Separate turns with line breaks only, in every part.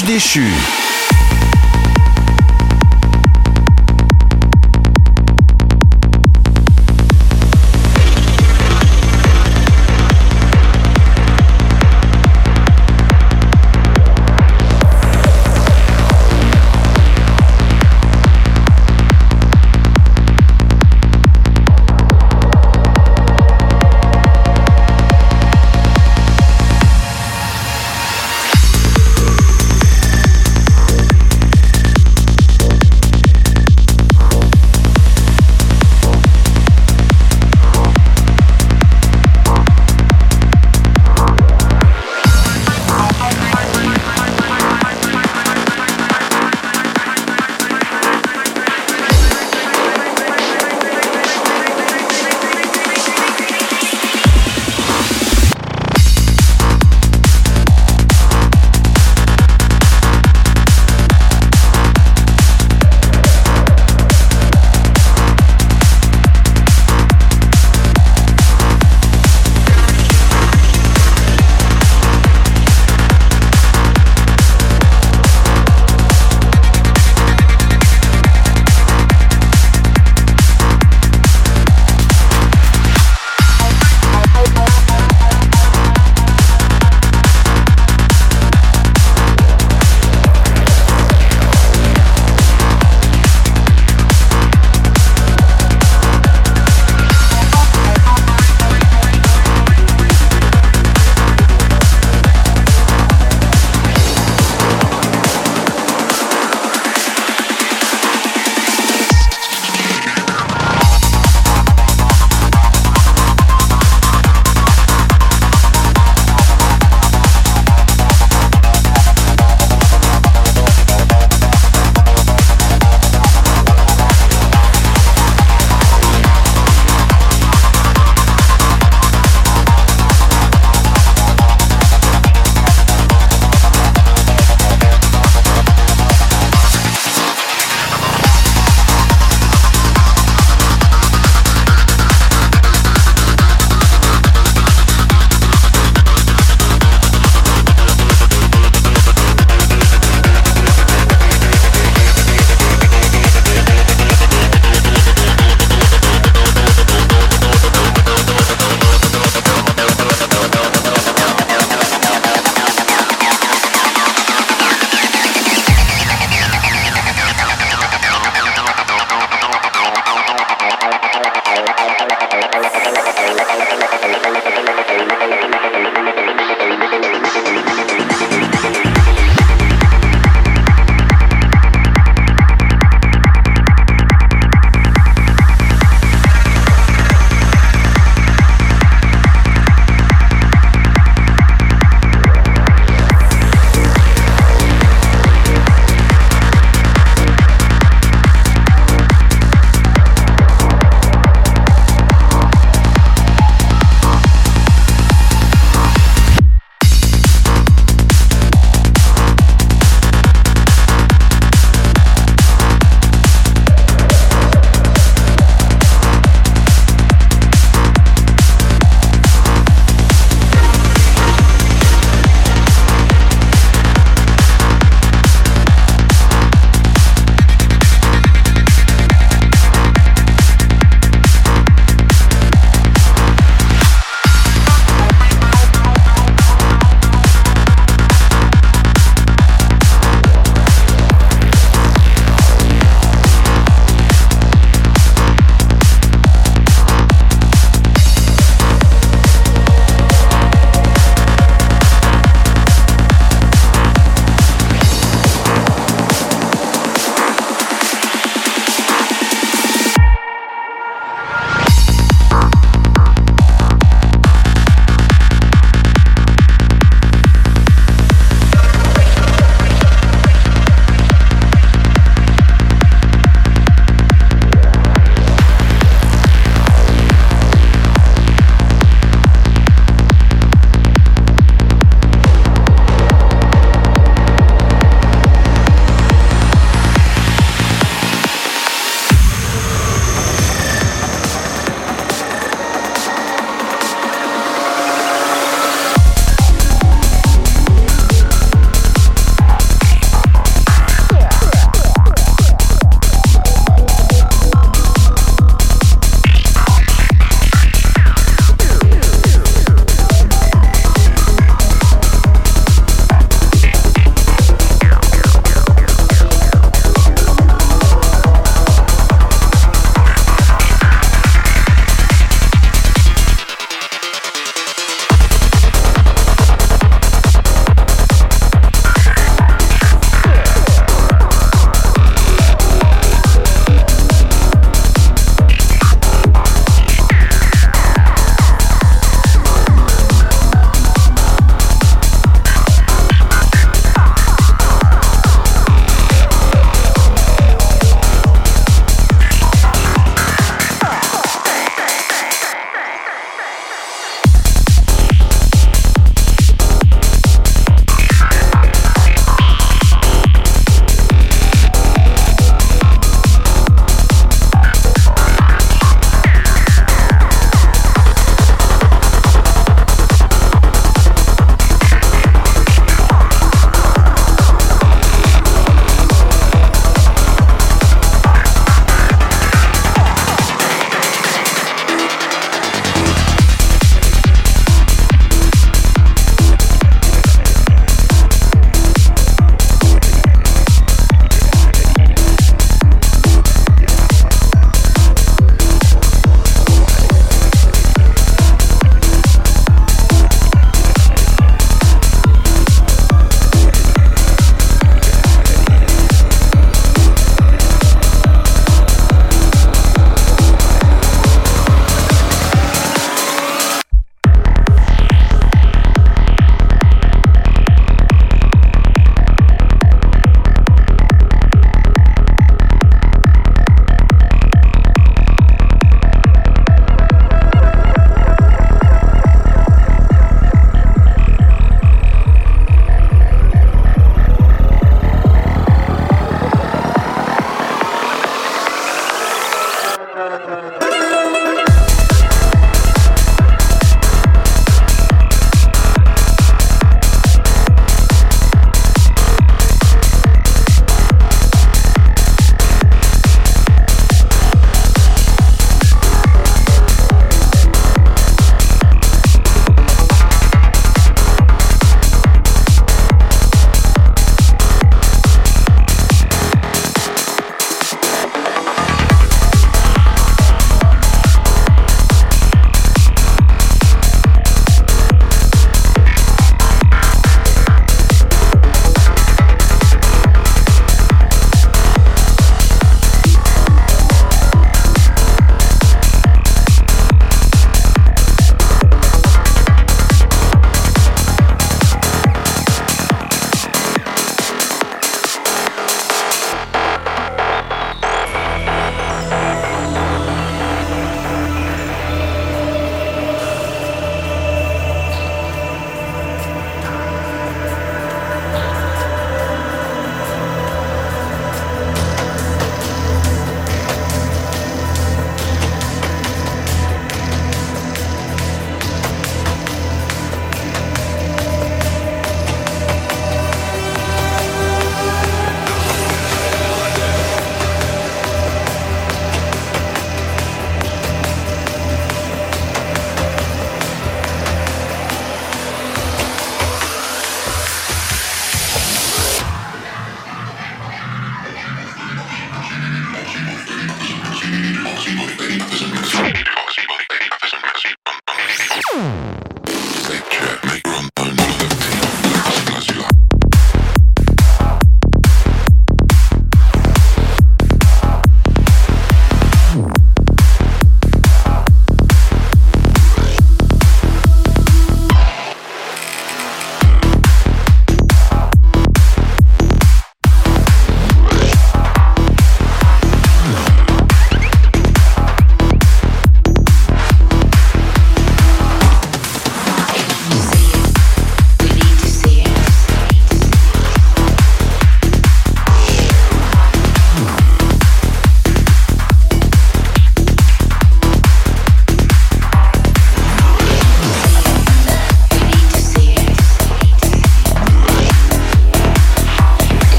Déchu.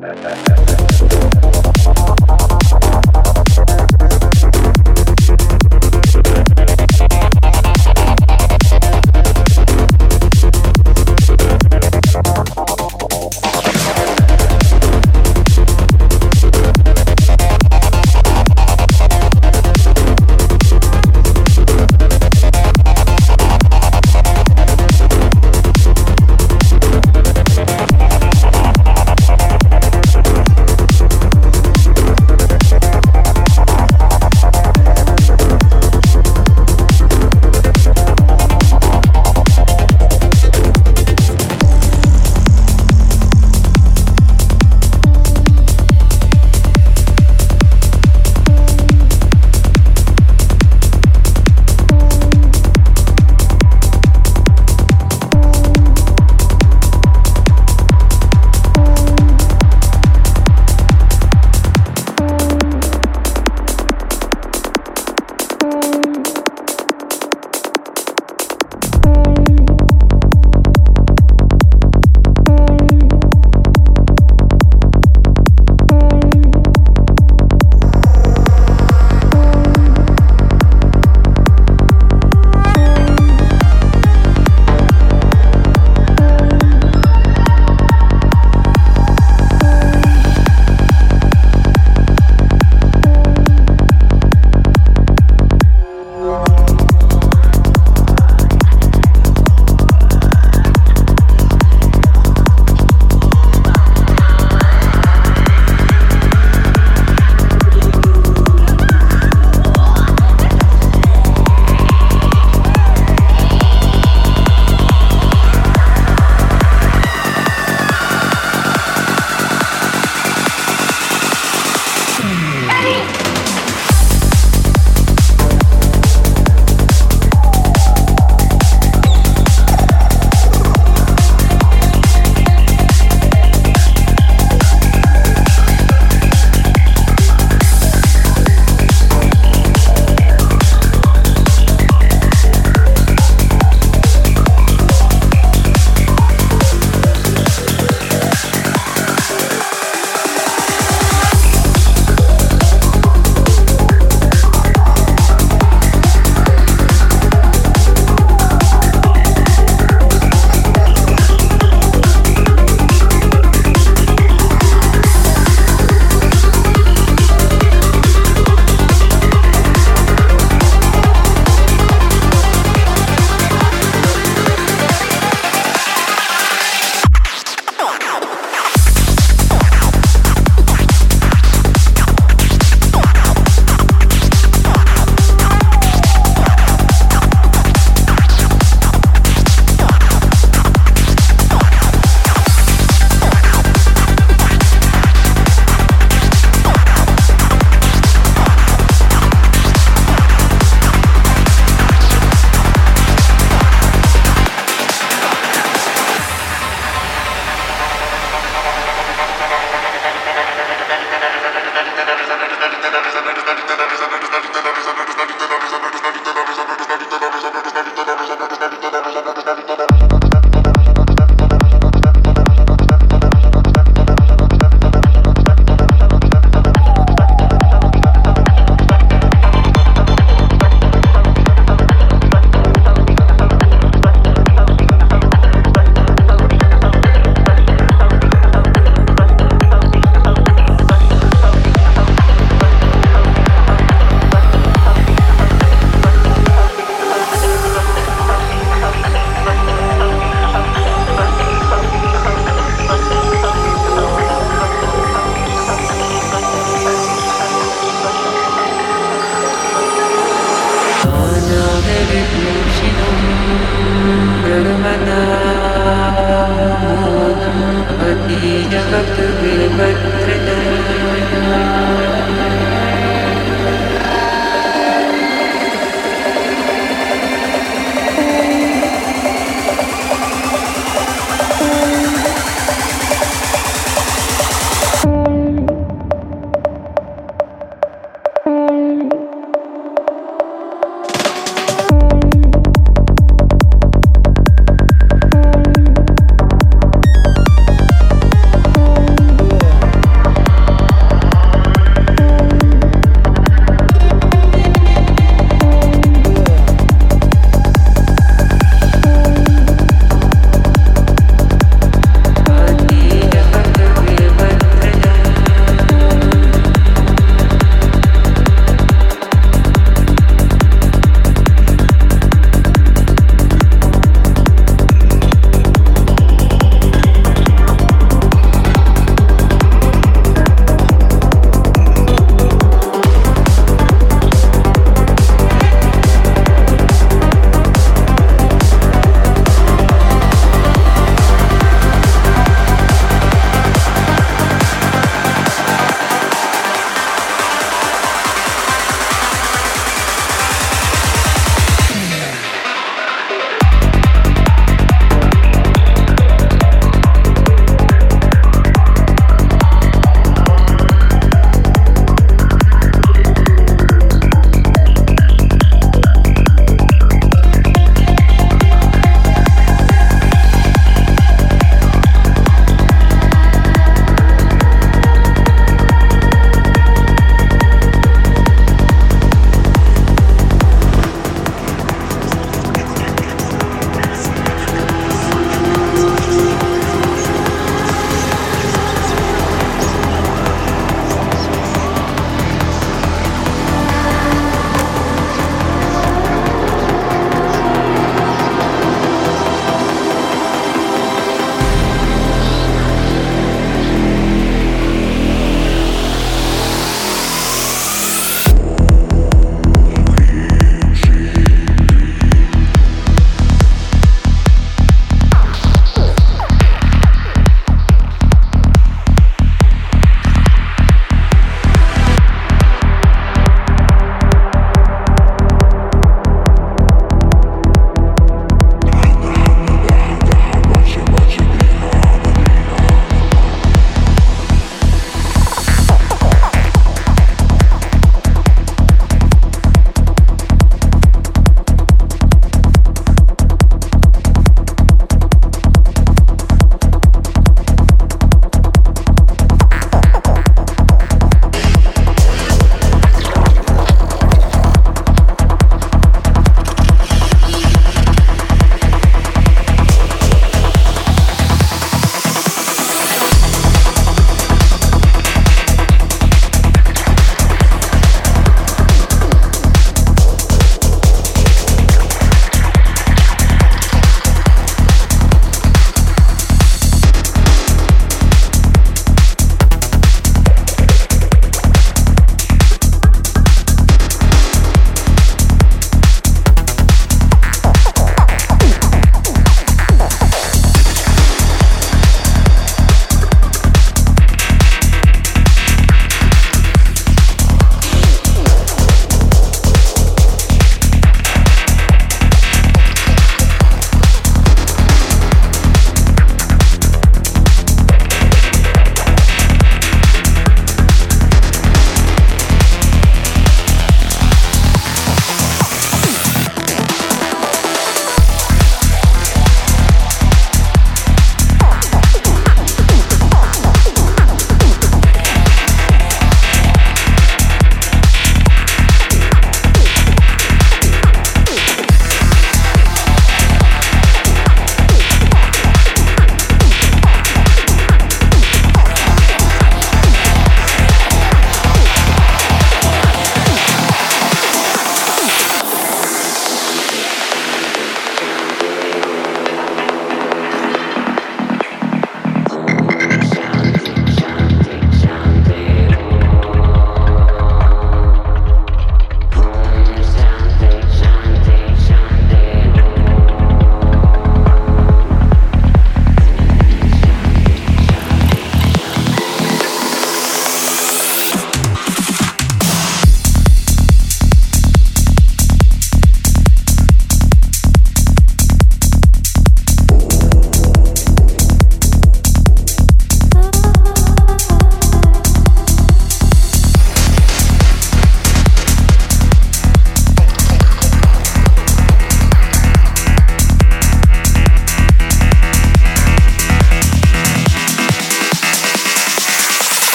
that.